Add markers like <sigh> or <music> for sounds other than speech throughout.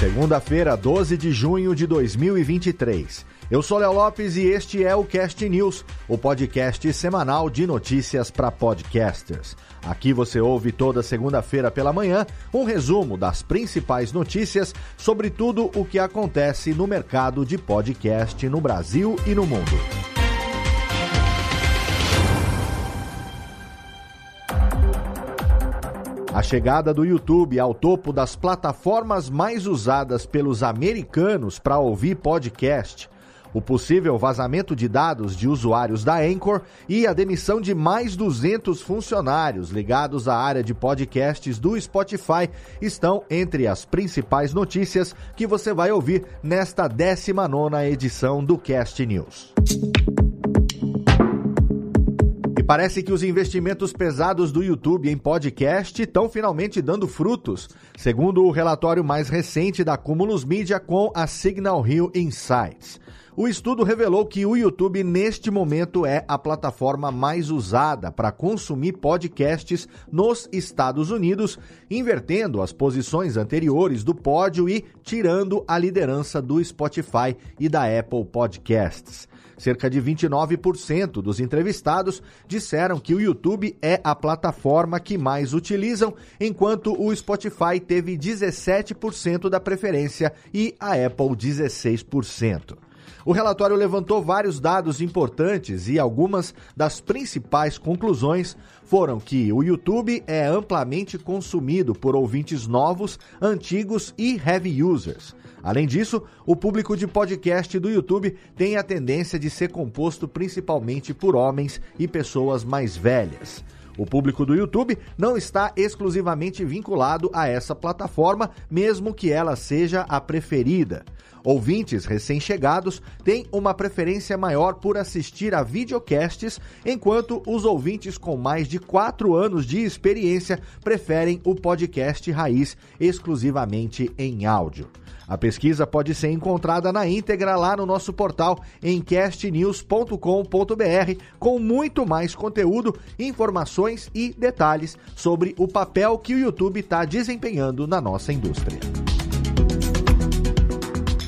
Segunda-feira, 12 de junho de 2023. Eu sou Léo Lopes e este é o Cast News, o podcast semanal de notícias para podcasters. Aqui você ouve toda segunda-feira pela manhã um resumo das principais notícias sobre tudo o que acontece no mercado de podcast no Brasil e no mundo. A chegada do YouTube ao topo das plataformas mais usadas pelos americanos para ouvir podcast, o possível vazamento de dados de usuários da Anchor e a demissão de mais 200 funcionários ligados à área de podcasts do Spotify estão entre as principais notícias que você vai ouvir nesta 19ª edição do Cast News. Parece que os investimentos pesados do YouTube em podcast estão finalmente dando frutos, segundo o relatório mais recente da Cumulus Media com a Signal Hill Insights. O estudo revelou que o YouTube, neste momento, é a plataforma mais usada para consumir podcasts nos Estados Unidos, invertendo as posições anteriores do pódio e tirando a liderança do Spotify e da Apple Podcasts. Cerca de 29% dos entrevistados disseram que o YouTube é a plataforma que mais utilizam, enquanto o Spotify teve 17% da preferência e a Apple 16%. O relatório levantou vários dados importantes e algumas das principais conclusões foram que o YouTube é amplamente consumido por ouvintes novos, antigos e heavy users. Além disso, o público de podcast do YouTube tem a tendência de ser composto principalmente por homens e pessoas mais velhas. O público do YouTube não está exclusivamente vinculado a essa plataforma, mesmo que ela seja a preferida. Ouvintes recém-chegados têm uma preferência maior por assistir a videocasts, enquanto os ouvintes com mais de 4 anos de experiência preferem o podcast raiz exclusivamente em áudio. A pesquisa pode ser encontrada na íntegra lá no nosso portal em castnews.com.br com muito mais conteúdo, informações e detalhes sobre o papel que o YouTube está desempenhando na nossa indústria.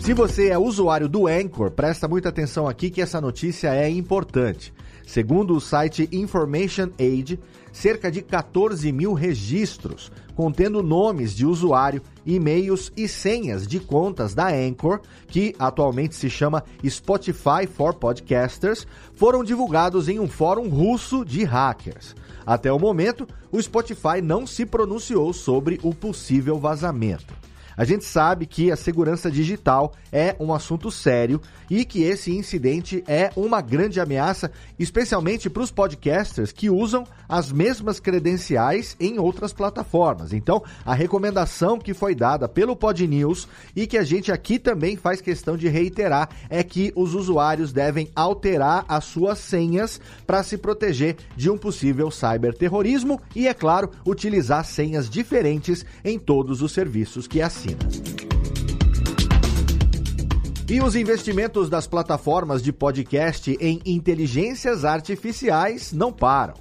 Se você é usuário do Anchor, presta muita atenção aqui que essa notícia é importante. Segundo o site Information Age, cerca de 14 mil registros contendo nomes de usuário, e-mails e senhas de contas da Anchor, que atualmente se chama Spotify for Podcasters, foram divulgados em um fórum russo de hackers. Até o momento, o Spotify não se pronunciou sobre o possível vazamento. A gente sabe que a segurança digital é um assunto sério e que esse incidente é uma grande ameaça, especialmente para os podcasters que usam as mesmas credenciais em outras plataformas. Então, a recomendação que foi dada pelo Pod News e que a gente aqui também faz questão de reiterar é que os usuários devem alterar as suas senhas para se proteger de um possível cyberterrorismo e, é claro, utilizar senhas diferentes em todos os serviços que E os investimentos das plataformas de podcast em inteligências artificiais não param.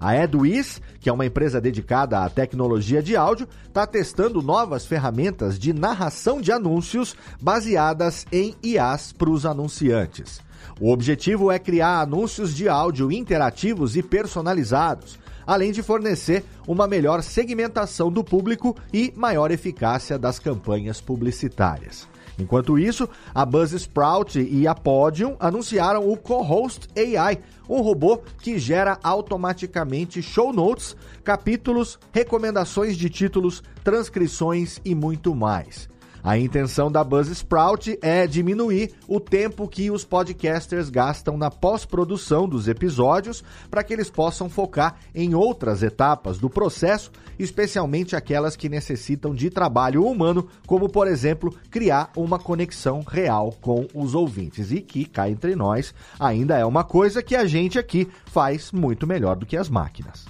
A Edwiz, que é uma empresa dedicada à tecnologia de áudio, está testando novas ferramentas de narração de anúncios baseadas em IAs para os anunciantes. O objetivo é criar anúncios de áudio interativos e personalizados, além de fornecer uma melhor segmentação do público e maior eficácia das campanhas publicitárias. Enquanto isso, a Buzzsprout e a Podium anunciaram o Co-Host AI, um robô que gera automaticamente show notes, capítulos, recomendações de títulos, transcrições e muito mais. A intenção da Buzzsprout é diminuir o tempo que os podcasters gastam na pós-produção dos episódios para que eles possam focar em outras etapas do processo, especialmente aquelas que necessitam de trabalho humano, como por exemplo, criar uma conexão real com os ouvintes e que cá entre nós ainda é uma coisa que a gente aqui faz muito melhor do que as máquinas.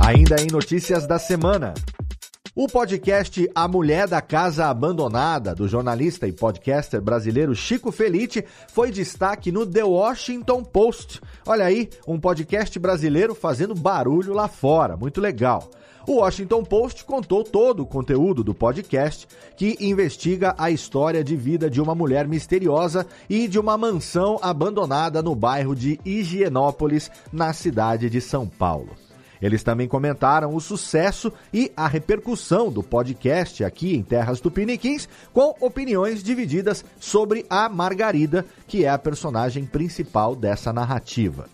Ainda em notícias da semana, o podcast A Mulher da Casa Abandonada, do jornalista e podcaster brasileiro Chico Felite, foi destaque no The Washington Post. Olha aí, um podcast brasileiro fazendo barulho lá fora, muito legal. O Washington Post contou todo o conteúdo do podcast, que investiga a história de vida de uma mulher misteriosa e de uma mansão abandonada no bairro de Higienópolis, na cidade de São Paulo. Eles também comentaram o sucesso e a repercussão do podcast aqui em Terras Tupiniquins, com opiniões divididas sobre a Margarida, que é a personagem principal dessa narrativa.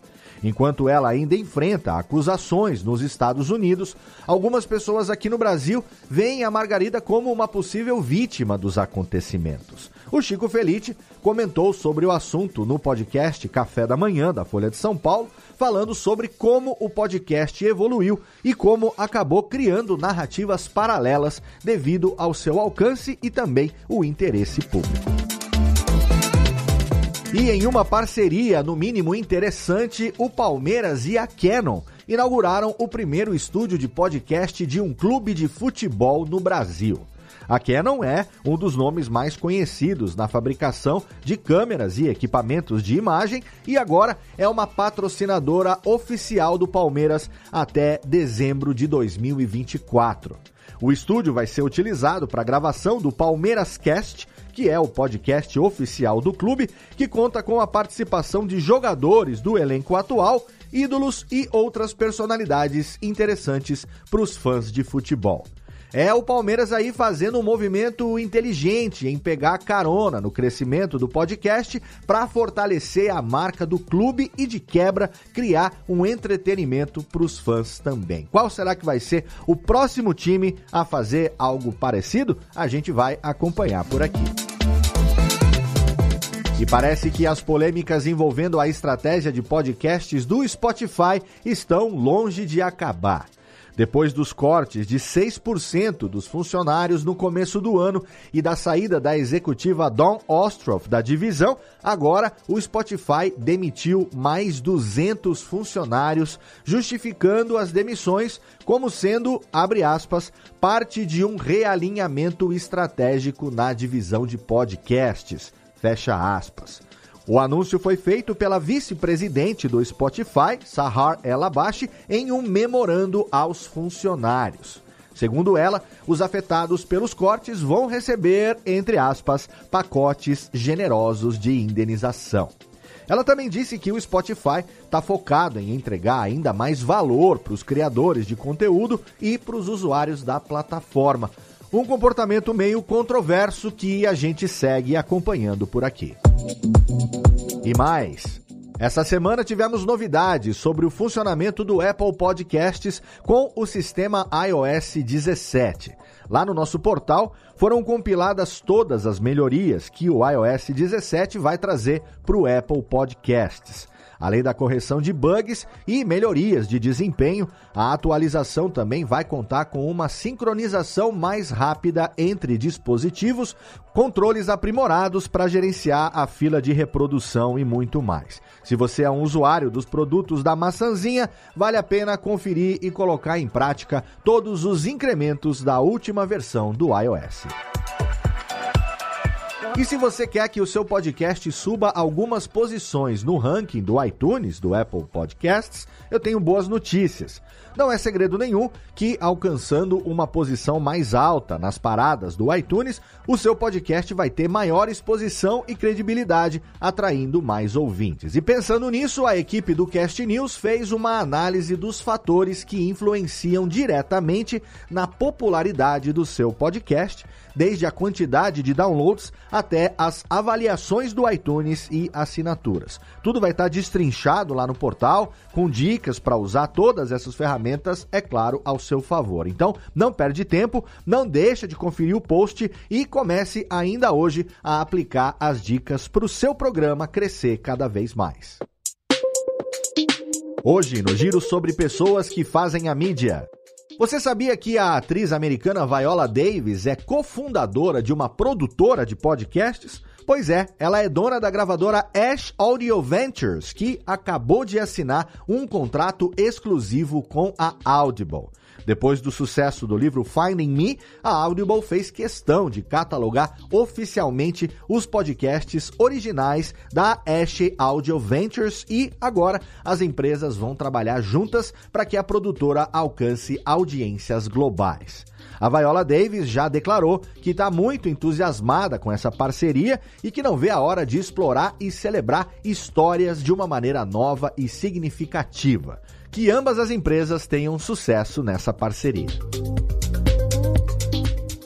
Enquanto ela ainda enfrenta acusações nos Estados Unidos, algumas pessoas aqui no Brasil veem a Margarida como uma possível vítima dos acontecimentos. O Chico Felite comentou sobre o assunto no podcast Café da Manhã da Folha de São Paulo, falando sobre como o podcast evoluiu e como acabou criando narrativas paralelas devido ao seu alcance e também o interesse público. E em uma parceria, no mínimo interessante, o Palmeiras e a Canon inauguraram o primeiro estúdio de podcast de um clube de futebol no Brasil. A Canon é um dos nomes mais conhecidos na fabricação de câmeras e equipamentos de imagem e agora é uma patrocinadora oficial do Palmeiras até dezembro de 2024. O estúdio vai ser utilizado para a gravação do Palmeiras Cast, que é o podcast oficial do clube, que conta com a participação de jogadores do elenco atual, ídolos e outras personalidades interessantes para os fãs de futebol. É o Palmeiras aí fazendo um movimento inteligente em pegar carona no crescimento do podcast para fortalecer a marca do clube e de quebra criar um entretenimento para os fãs também. Qual será que vai ser o próximo time a fazer algo parecido? A gente vai acompanhar por aqui. E parece que as polêmicas envolvendo a estratégia de podcasts do Spotify estão longe de acabar. Depois dos cortes de 6% dos funcionários no começo do ano e da saída da executiva Dawn Ostroff da divisão, agora o Spotify demitiu mais 200 funcionários, justificando as demissões como sendo, abre aspas, parte de um realinhamento estratégico na divisão de podcasts. Fecha aspas. O anúncio foi feito pela vice-presidente do Spotify, Sahar El-Abashi, em um memorando aos funcionários. Segundo ela, os afetados pelos cortes vão receber, entre aspas, pacotes generosos de indenização. Ela também disse que o Spotify está focado em entregar ainda mais valor para os criadores de conteúdo e para os usuários da plataforma. Um comportamento meio controverso que a gente segue acompanhando por aqui. E mais. Essa semana tivemos novidades sobre o funcionamento do Apple Podcasts com o sistema iOS 17. Lá no nosso portal foram compiladas todas as melhorias que o iOS 17 vai trazer para o Apple Podcasts. Além da correção de bugs e melhorias de desempenho, a atualização também vai contar com uma sincronização mais rápida entre dispositivos, controles aprimorados para gerenciar a fila de reprodução e muito mais. Se você é um usuário dos produtos da maçãzinha, vale a pena conferir e colocar em prática todos os incrementos da última versão do iOS. E se você quer que o seu podcast suba algumas posições no ranking do iTunes, do Apple Podcasts, eu tenho boas notícias. Não é segredo nenhum que, alcançando uma posição mais alta nas paradas do iTunes, o seu podcast vai ter maior exposição e credibilidade, atraindo mais ouvintes. E pensando nisso, a equipe do Cast News fez uma análise dos fatores que influenciam diretamente na popularidade do seu podcast, desde a quantidade de downloads até as avaliações do iTunes e assinaturas. Tudo vai estar destrinchado lá no portal, com dicas para usar todas essas ferramentas, é claro, ao seu favor. Então, não perde tempo, não deixa de conferir o post e comece ainda hoje a aplicar as dicas para o seu programa crescer cada vez mais. Hoje, no giro sobre pessoas que fazem a mídia. Você sabia que a atriz americana Viola Davis é cofundadora de uma produtora de podcasts? Pois é, ela é dona da gravadora Ash Audio Ventures, que acabou de assinar um contrato exclusivo com a Audible. Depois do sucesso do livro Finding Me, a Audible fez questão de catalogar oficialmente os podcasts originais da Ash Audio Ventures e agora as empresas vão trabalhar juntas para que a produtora alcance audiências globais. A Viola Davis já declarou que está muito entusiasmada com essa parceria e que não vê a hora de explorar e celebrar histórias de uma maneira nova e significativa que ambas as empresas tenham sucesso nessa parceria.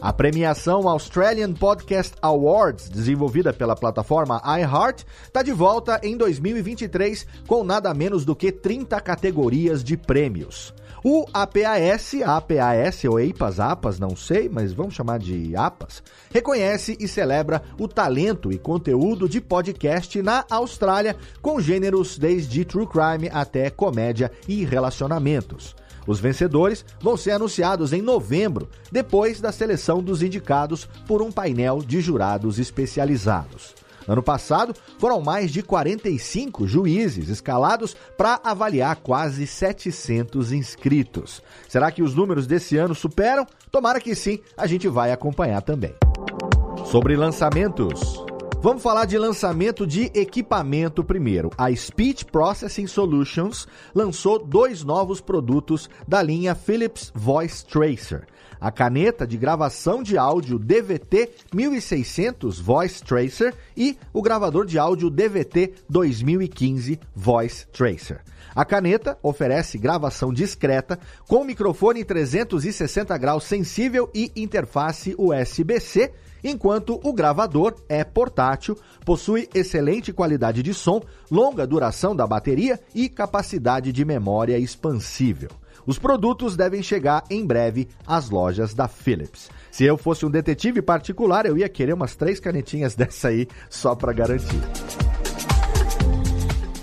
A premiação Australian Podcast Awards, desenvolvida pela plataforma iHeart, está de volta em 2023 com nada menos do que 30 categorias de prêmios. O APAS, APAS ou EIPAS, APAS, não sei, mas vamos chamar de APAS, reconhece e celebra o talento e conteúdo de podcast na Austrália, com gêneros desde true crime até comédia e relacionamentos. Os vencedores vão ser anunciados em novembro, depois da seleção dos indicados por um painel de jurados especializados. Ano passado, foram mais de 45 juízes escalados para avaliar quase 700 inscritos. Será que os números desse ano superam? Tomara que sim, a gente vai acompanhar também. Sobre lançamentos. Vamos falar de lançamento de equipamento primeiro. A Speech Processing Solutions lançou dois novos produtos da linha Philips Voice Tracer a caneta de gravação de áudio DVT 1600 Voice Tracer e o gravador de áudio DVT 2015 Voice Tracer. A caneta oferece gravação discreta com microfone 360 graus sensível e interface USB-C, enquanto o gravador é portátil, possui excelente qualidade de som, longa duração da bateria e capacidade de memória expansível. Os produtos devem chegar em breve às lojas da Philips. Se eu fosse um detetive particular, eu ia querer umas três canetinhas <laughs> dessa aí só para garantir.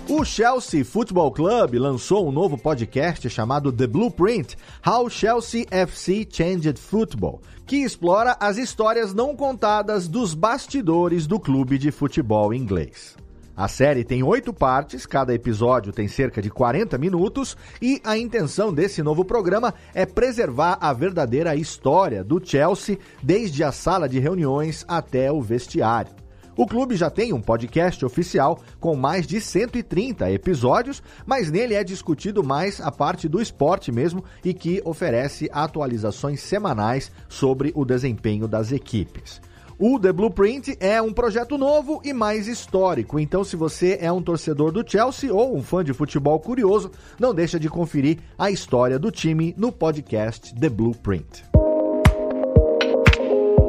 O Chelsea Football Club lançou um novo podcast chamado The Blueprint: How Chelsea FC Changed Football, que explora as histórias não contadas dos bastidores do clube de futebol inglês. A série tem oito partes, cada episódio tem cerca de 40 minutos, e a intenção desse novo programa é preservar a verdadeira história do Chelsea, desde a sala de reuniões até o vestiário. O clube já tem um podcast oficial com mais de 130 episódios, mas nele é discutido mais a parte do esporte mesmo e que oferece atualizações semanais sobre o desempenho das equipes. O The Blueprint é um projeto novo e mais histórico, então se você é um torcedor do Chelsea ou um fã de futebol curioso, não deixa de conferir a história do time no podcast The Blueprint.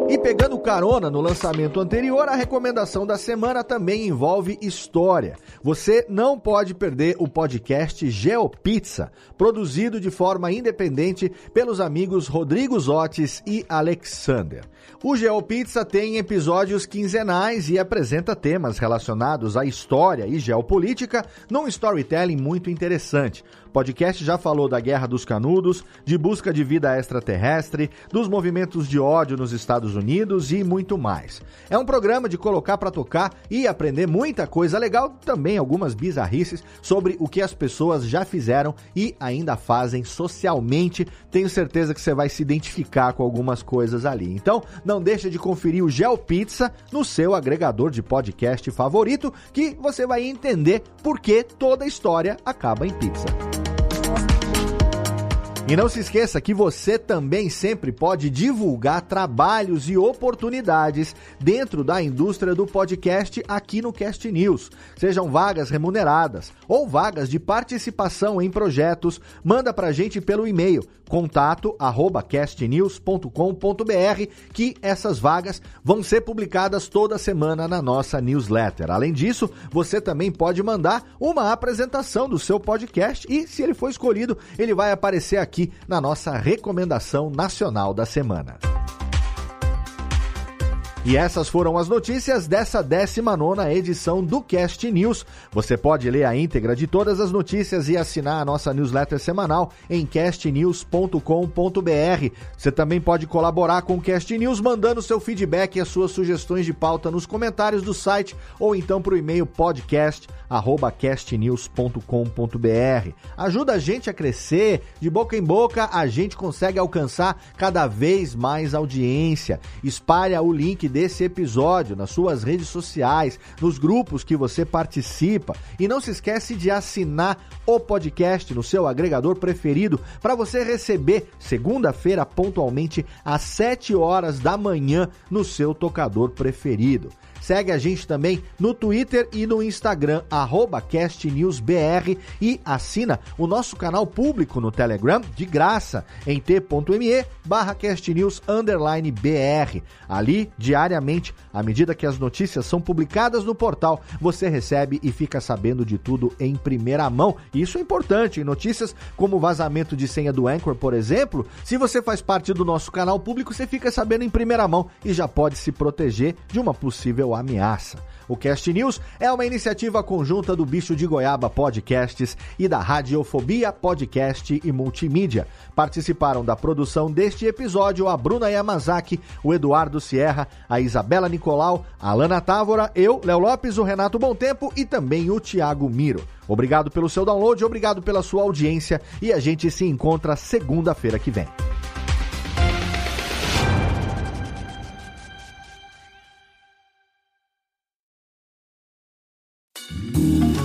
E pegando carona no lançamento anterior, a recomendação da semana também envolve história. Você não pode perder o podcast GeoPizza, produzido de forma independente pelos amigos Rodrigo Zotes e Alexander. O GeoPizza tem episódios quinzenais e apresenta temas relacionados à história e geopolítica num storytelling muito interessante podcast já falou da Guerra dos Canudos, de busca de vida extraterrestre, dos movimentos de ódio nos Estados Unidos e muito mais. É um programa de colocar para tocar e aprender muita coisa legal, também algumas bizarrices sobre o que as pessoas já fizeram e ainda fazem socialmente. Tenho certeza que você vai se identificar com algumas coisas ali. Então, não deixa de conferir o Gel Pizza no seu agregador de podcast favorito, que você vai entender por que toda história acaba em pizza. E não se esqueça que você também sempre pode divulgar trabalhos e oportunidades dentro da indústria do podcast aqui no Cast News. Sejam vagas remuneradas ou vagas de participação em projetos, manda pra gente pelo e-mail contato arroba castnews.com.br que essas vagas vão ser publicadas toda semana na nossa newsletter. Além disso, você também pode mandar uma apresentação do seu podcast e, se ele for escolhido, ele vai aparecer aqui na nossa recomendação nacional da semana. E essas foram as notícias dessa 19 edição do Cast News. Você pode ler a íntegra de todas as notícias e assinar a nossa newsletter semanal em castnews.com.br. Você também pode colaborar com o Cast News mandando seu feedback e as suas sugestões de pauta nos comentários do site ou então para o e-mail podcast@castnews.com.br. Ajuda a gente a crescer, de boca em boca a gente consegue alcançar cada vez mais audiência. Espalha o link desse episódio nas suas redes sociais, nos grupos que você participa. E não se esquece de assinar o podcast no seu agregador preferido para você receber segunda-feira pontualmente às 7 horas da manhã no seu tocador preferido. Segue a gente também no Twitter e no Instagram, CastNewsBR e assina o nosso canal público no Telegram de graça em t.me barra castnews_br. Ali, diariamente, à medida que as notícias são publicadas no portal, você recebe e fica sabendo de tudo em primeira mão. Isso é importante em notícias como vazamento de senha do Anchor, por exemplo. Se você faz parte do nosso canal público, você fica sabendo em primeira mão e já pode se proteger de uma possível ameaça. O Cast News é uma iniciativa conjunta do Bicho de Goiaba Podcasts e da Radiofobia Podcast e Multimídia. Participaram da produção deste episódio a Bruna Yamazaki, o Eduardo Sierra, a Isabela Nicolau, a Alana Távora, eu, Léo Lopes, o Renato Tempo e também o Tiago Miro. Obrigado pelo seu download, obrigado pela sua audiência e a gente se encontra segunda-feira que vem.